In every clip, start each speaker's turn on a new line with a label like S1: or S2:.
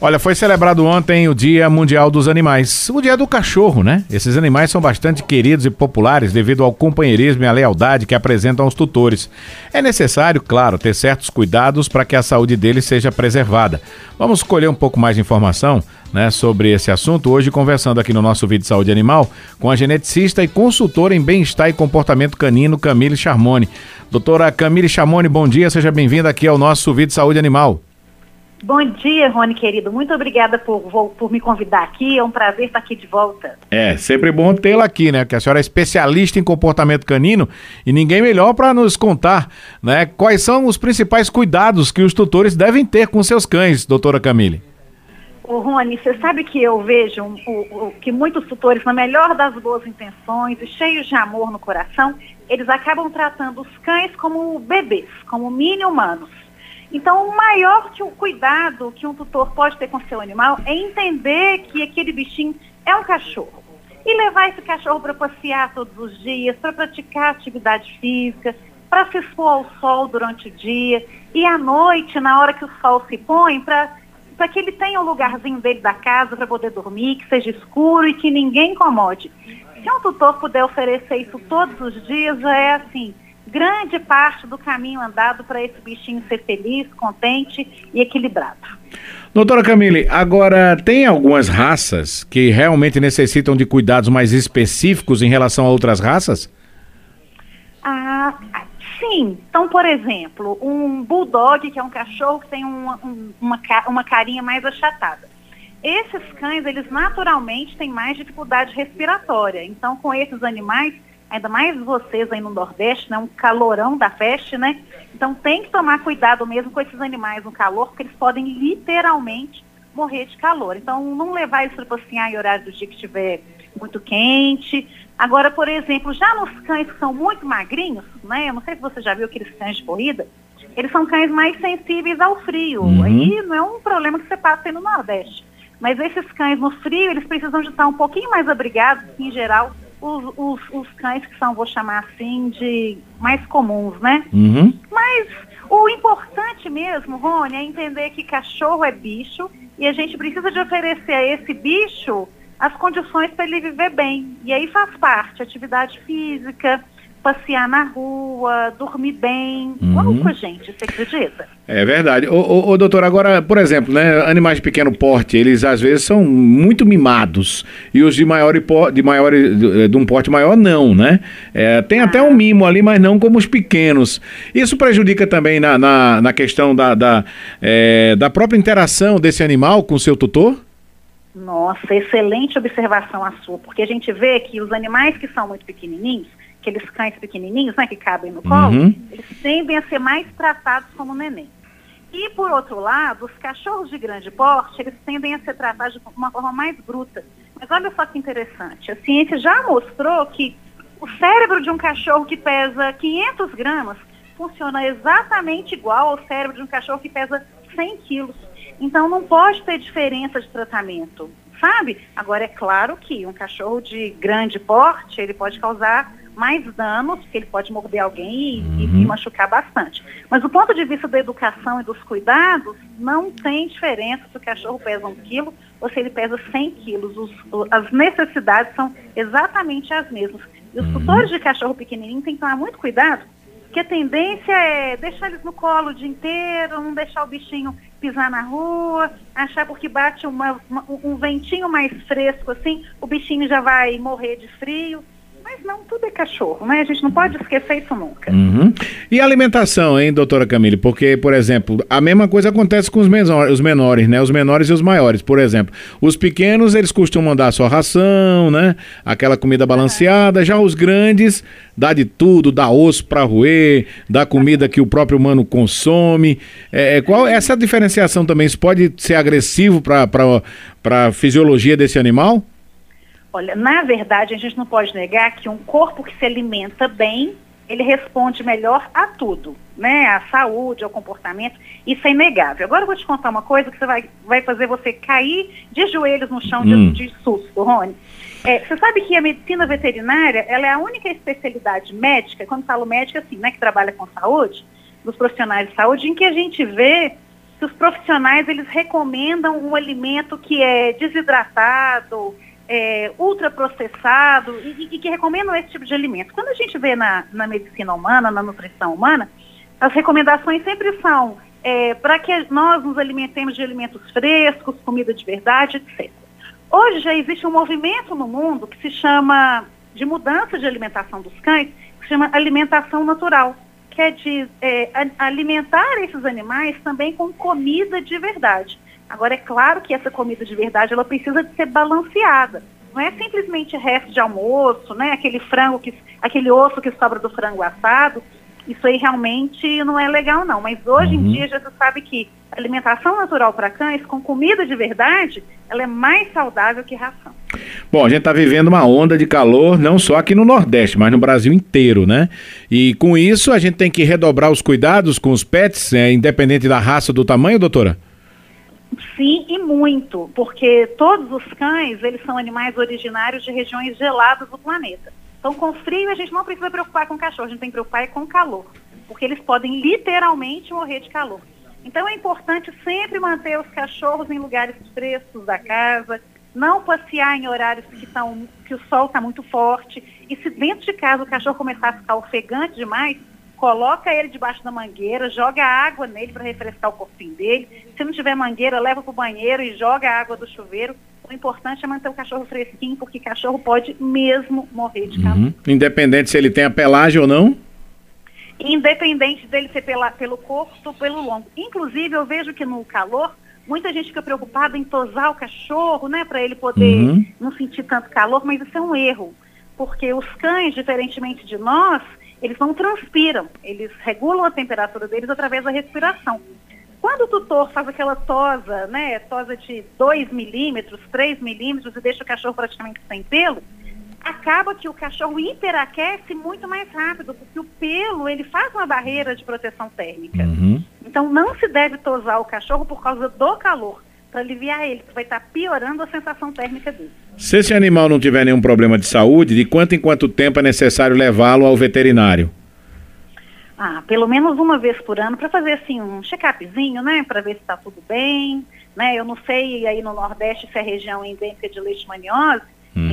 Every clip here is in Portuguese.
S1: Olha, foi celebrado ontem o Dia Mundial dos Animais, o Dia do Cachorro, né? Esses animais são bastante queridos e populares devido ao companheirismo e à lealdade que apresentam aos tutores. É necessário, claro, ter certos cuidados para que a saúde deles seja preservada. Vamos colher um pouco mais de informação né, sobre esse assunto hoje, conversando aqui no nosso vídeo Saúde Animal com a geneticista e consultora em bem-estar e comportamento canino, Camille Charmone. Doutora Camille Charmone, bom dia, seja bem-vinda aqui ao nosso vídeo Saúde Animal.
S2: Bom dia, Rony, querido. Muito obrigada por, por me convidar aqui. É um prazer estar aqui de volta.
S1: É, sempre bom tê-la aqui, né? Porque a senhora é especialista em comportamento canino e ninguém melhor para nos contar, né? Quais são os principais cuidados que os tutores devem ter com seus cães, doutora Camille?
S2: Ô, Rony, você sabe que eu vejo um, que muitos tutores, na melhor das boas intenções e cheios de amor no coração, eles acabam tratando os cães como bebês, como mini-humanos. Então, o maior que o cuidado que um tutor pode ter com seu animal é entender que aquele bichinho é um cachorro. E levar esse cachorro para passear todos os dias, para praticar atividade física, para se expor ao sol durante o dia e à noite, na hora que o sol se põe, para que ele tenha o um lugarzinho dele da casa para poder dormir, que seja escuro e que ninguém incomode. Se um tutor puder oferecer isso todos os dias, já é assim, grande parte do caminho andado para esse bichinho ser feliz, contente e equilibrado.
S1: Doutora Camille, agora tem algumas raças que realmente necessitam de cuidados mais específicos em relação a outras raças?
S2: Ah, sim. Então, por exemplo, um bulldog, que é um cachorro que tem uma, uma, uma carinha mais achatada. Esses cães, eles naturalmente têm mais dificuldade respiratória. Então, com esses animais, ainda mais vocês aí no Nordeste, né? Um calorão da peste, né? Então tem que tomar cuidado mesmo com esses animais no calor, porque eles podem literalmente morrer de calor. Então não levar isso para passear em horário do dia que estiver muito quente. Agora, por exemplo, já nos cães que são muito magrinhos, né? Eu não sei se você já viu aqueles cães de corrida, eles são cães mais sensíveis ao frio. Uhum. Aí não é um problema que você passa aí no Nordeste. Mas esses cães no frio, eles precisam de estar um pouquinho mais abrigados, em geral, os, os, os, cães que são, vou chamar assim, de mais comuns, né? Uhum. Mas o importante mesmo, Rony, é entender que cachorro é bicho e a gente precisa de oferecer a esse bicho as condições para ele viver bem. E aí faz parte atividade física, passear na rua, dormir bem. Uhum. Louco, gente, você acredita?
S1: É verdade. Ô, ô, ô, doutor, agora, por exemplo, né, animais de pequeno porte, eles às vezes são muito mimados. E os de maior, de maior de um porte maior, não, né? É, tem ah. até um mimo ali, mas não como os pequenos. Isso prejudica também na, na, na questão da, da, é, da própria interação desse animal com o seu tutor?
S2: Nossa, excelente observação a sua, porque a gente vê que os animais que são muito pequenininhos, aqueles cães pequenininhos, né, que cabem no colo, uhum. eles tendem a ser mais tratados como neném. E, por outro lado, os cachorros de grande porte, eles tendem a ser tratados de uma forma mais bruta. Mas olha só que interessante, a ciência já mostrou que o cérebro de um cachorro que pesa 500 gramas funciona exatamente igual ao cérebro de um cachorro que pesa 100 quilos. Então, não pode ter diferença de tratamento, sabe? Agora, é claro que um cachorro de grande porte, ele pode causar mais danos, porque ele pode morder alguém e, uhum. e, machucar bastante. Mas do ponto de vista da educação e dos cuidados, não tem diferença se o cachorro pesa um quilo ou se ele pesa 100 quilos. Os, as necessidades são exatamente as mesmas. E os uhum. tutores de cachorro pequenininho têm que tomar muito cuidado, porque a tendência é deixar eles no colo o dia inteiro, não deixar o bichinho pisar na rua, achar porque bate uma, uma, um ventinho mais fresco assim, o bichinho já vai morrer de frio. Mas não, tudo é cachorro, né? A gente não pode esquecer isso nunca.
S1: Uhum. E alimentação, hein, doutora Camille? Porque, por exemplo, a mesma coisa acontece com os menores, os menores, né? Os menores e os maiores, por exemplo. Os pequenos, eles costumam dar sua ração, né? Aquela comida balanceada. Já os grandes, dá de tudo, dá osso para roer, dá comida que o próprio humano consome. É, é qual essa diferenciação também? Isso pode ser agressivo para a fisiologia desse animal?
S2: Olha, na verdade, a gente não pode negar que um corpo que se alimenta bem, ele responde melhor a tudo, né? A saúde, ao comportamento, isso é inegável. Agora eu vou te contar uma coisa que vai, vai fazer você cair de joelhos no chão hum. de, de susto, Rony. É, você sabe que a medicina veterinária, ela é a única especialidade médica, quando falo médica, assim, né, que trabalha com saúde, dos profissionais de saúde, em que a gente vê que os profissionais eles recomendam um alimento que é desidratado, é, ultraprocessado e, e, que recomendam esse tipo de alimento. Quando a gente vê na, na medicina humana, na nutrição humana, as recomendações sempre são é, para que nós nos alimentemos de alimentos frescos, comida de verdade, etc. Hoje já existe um movimento no mundo que se chama de mudança de alimentação dos cães, que se chama alimentação natural, que é de é, alimentar esses animais também com comida de verdade. Agora, é claro que essa comida de verdade ela precisa de ser balanceada. Não é simplesmente resto de almoço, né? Aquele frango, que, aquele osso que sobra do frango assado, isso aí realmente não é legal, não. Mas hoje uhum. em dia já se sabe que alimentação natural para cães, com comida de verdade, ela é mais saudável que ração.
S1: Bom, a gente está vivendo uma onda de calor, não só aqui no Nordeste, mas no Brasil inteiro, né? E com isso a gente tem que redobrar os cuidados com os pets, é, independente da raça do tamanho, doutora?
S2: Sim, e muito, porque todos os cães, eles são animais originários de regiões geladas do planeta. Então, com frio, a gente não precisa preocupar com cachorro, a gente tem que preocupar com calor, porque eles podem literalmente morrer de calor. Então, é importante sempre manter os cachorros em lugares frescos da casa, não passear em horários que, tão, que o sol está muito forte. E se dentro de casa o cachorro começar a ficar ofegante demais, coloca ele debaixo da mangueira, joga água nele para refrescar o corpinho dele. Se não tiver mangueira, leva para o banheiro e joga a água do chuveiro o importante é manter o cachorro fresquinho, porque cachorro pode mesmo morrer de calor. Uhum.
S1: Independente se ele tem a pelagem ou não?
S2: Independente dele ser pela, pelo corpo ou pelo longo. Inclusive, eu vejo que no calor, muita gente fica preocupada em tosar o cachorro, né, para ele poder uhum. não sentir tanto calor, mas isso é um erro. Porque os cães, diferentemente de nós, eles não transpiram, eles regulam a temperatura deles através da respiração. Quando o tutor faz aquela tosa, né, tosa de 2 milímetros, 3 milímetros e deixa o cachorro praticamente sem pelo, acaba que o cachorro hiperaquece muito mais rápido, porque o pelo ele faz uma barreira de proteção térmica. Uhum. Então não se deve tosar o cachorro por causa do calor, para aliviar ele, que vai estar tá piorando a sensação térmica dele.
S1: Se esse animal não tiver nenhum problema de saúde, de quanto em quanto tempo é necessário levá-lo ao veterinário?
S2: ah, pelo menos uma vez por ano para fazer assim um check-upzinho, né, para ver se está tudo bem, né? Eu não sei aí no Nordeste se é região endêmica de leishmaniose.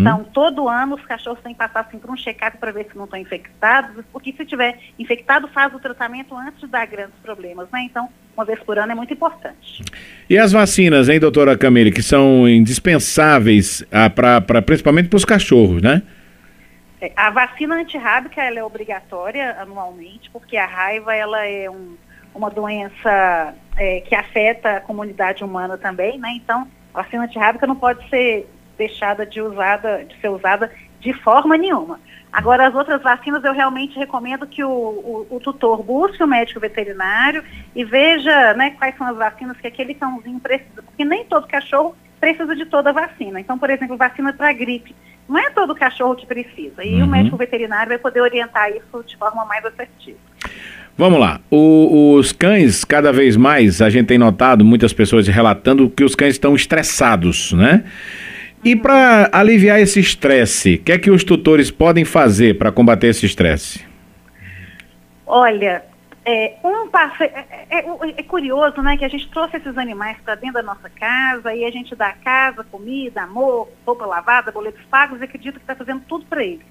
S2: Então todo ano os cachorros têm que passar assim por um check-up para ver se não estão infectados, porque se tiver infectado faz o tratamento antes de dar grandes problemas, né? Então uma vez por ano é muito importante.
S1: E as vacinas, hein, doutora Camille, que são indispensáveis ah, para principalmente para os cachorros, né?
S2: É, a vacina antirrábica ela é obrigatória anualmente, porque a raiva ela é um, uma doença é, que afeta a comunidade humana também, né? Então, a vacina antirrábica não pode ser deixada de, usada, de ser usada de forma nenhuma. Agora, as outras vacinas, eu realmente recomendo que o, o, o, tutor busque o médico veterinário e veja né, quais são as vacinas que aquele cãozinho precisa, porque nem todo cachorro precisa de toda a vacina. Então, por exemplo, vacina para gripe. Não é todo cachorro que precisa. E uhum. o médico veterinário vai poder orientar isso de forma mais assertiva.
S1: Vamos lá. O, os cães, cada vez mais, a gente tem notado muitas pessoas relatando que os cães estão estressados, né? E para aliviar esse estresse, o que é que os tutores podem fazer para combater esse estresse?
S2: Olha, é, um é, é, é, é, curioso, né, que a gente trouxe esses animais para dentro da nossa casa e a gente dá casa, comida, amor, roupa lavada, boletos pagos e acredita que está fazendo tudo para eles.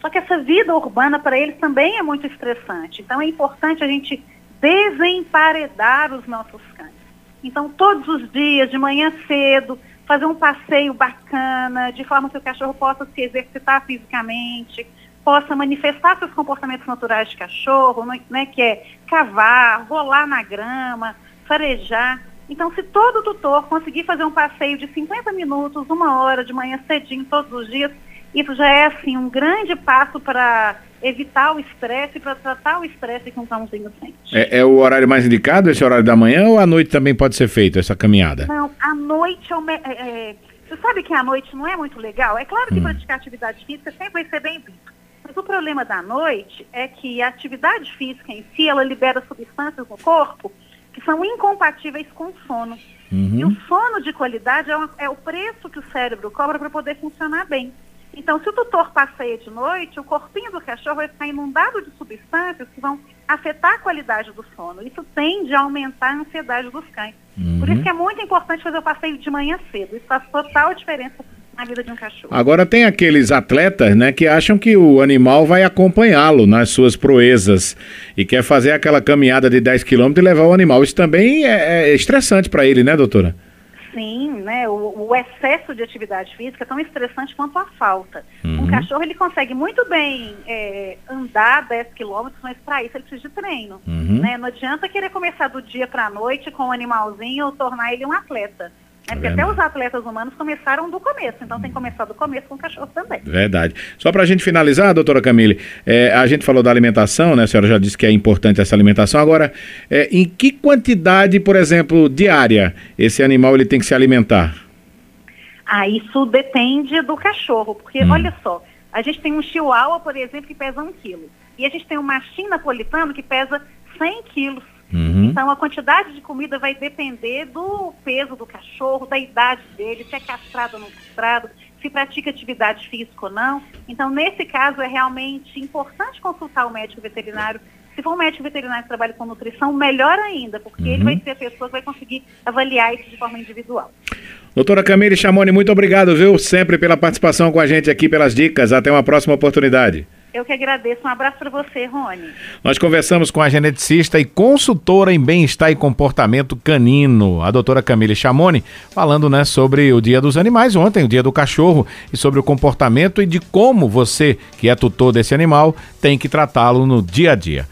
S2: Só que essa vida urbana para eles também é muito estressante. Então é importante a gente desemparedar os nossos cães. Então todos os dias, de manhã cedo, fazer um passeio bacana, de forma que o cachorro possa se exercitar fisicamente, possa manifestar seus comportamentos naturais de cachorro, né, né, que é cavar, rolar na grama, farejar. Então, se todo tutor conseguir fazer um passeio de 50 minutos, uma hora de manhã cedinho todos os dias, isso já é assim um grande passo para evitar o estresse, para tratar o estresse que um cãozinho sente.
S1: É, é, o horário mais indicado, esse horário da manhã, ou à noite também pode ser feito essa caminhada?
S2: Não, à noite é, é, é, você sabe que à noite não é muito legal? É claro que hum. praticar atividade física sempre vai ser bem-vindo. Mas o problema da noite é que a atividade física em si, ela libera substâncias no corpo que são incompatíveis com o sono. Uhum. E o sono de qualidade é, uma, é o preço que o cérebro cobra para poder funcionar bem. Então, se o tutor passeia de noite, o corpinho do cachorro vai ficar inundado de substâncias que vão afetar a qualidade do sono. Isso tende a aumentar a ansiedade dos cães. Uhum. Por isso que é muito importante fazer o passeio de manhã cedo. Isso faz total diferença na vida de um cachorro.
S1: Agora tem aqueles atletas, né, que acham que o animal vai acompanhá-lo nas suas proezas e quer fazer aquela caminhada de 10 quilômetros e levar o animal. Isso também é, é estressante para ele, né, doutora?
S2: Sim, né? O, o, excesso de atividade física é tão estressante quanto a falta. Uhum. Um cachorro ele consegue muito bem é, andar 10 quilômetros, mas para isso ele precisa de treino. Uhum. Né? Não adianta querer começar do dia para a noite com o um animalzinho ou tornar ele um atleta. É porque até os atletas humanos começaram do começo, então tem que começar do começo com o cachorro também.
S1: Verdade. Só para a gente finalizar, doutora Camille, é, a gente falou da alimentação, né? A senhora já disse que é importante essa alimentação. Agora, é, em que quantidade, por exemplo, diária, esse animal ele tem que se alimentar?
S2: Ah, isso depende do cachorro, porque hum. olha só, a gente tem um chihuahua, por exemplo, que pesa um quilo. E a gente tem um machin napolitano que pesa 100 quilos. Uhum. Então, a quantidade de comida vai depender do peso do cachorro, da idade dele, se é castrado ou não castrado, se pratica atividade física ou não. Então, nesse caso, é realmente importante consultar o médico veterinário. Se for um médico veterinário que trabalha com nutrição, melhor ainda, porque uhum. ele vai ser a pessoa que vai conseguir avaliar isso de forma individual.
S1: Doutora Camille Chamoni, muito obrigado, viu, sempre pela participação com a gente aqui, pelas dicas. Até uma próxima oportunidade.
S2: Eu que agradeço. Um abraço para você, Rony.
S1: Nós conversamos com a geneticista e consultora em bem-estar e comportamento canino, a doutora Camille Chamoni, falando né, sobre o Dia dos Animais ontem, o Dia do Cachorro, e sobre o comportamento e de como você, que é tutor desse animal, tem que tratá-lo no dia a dia.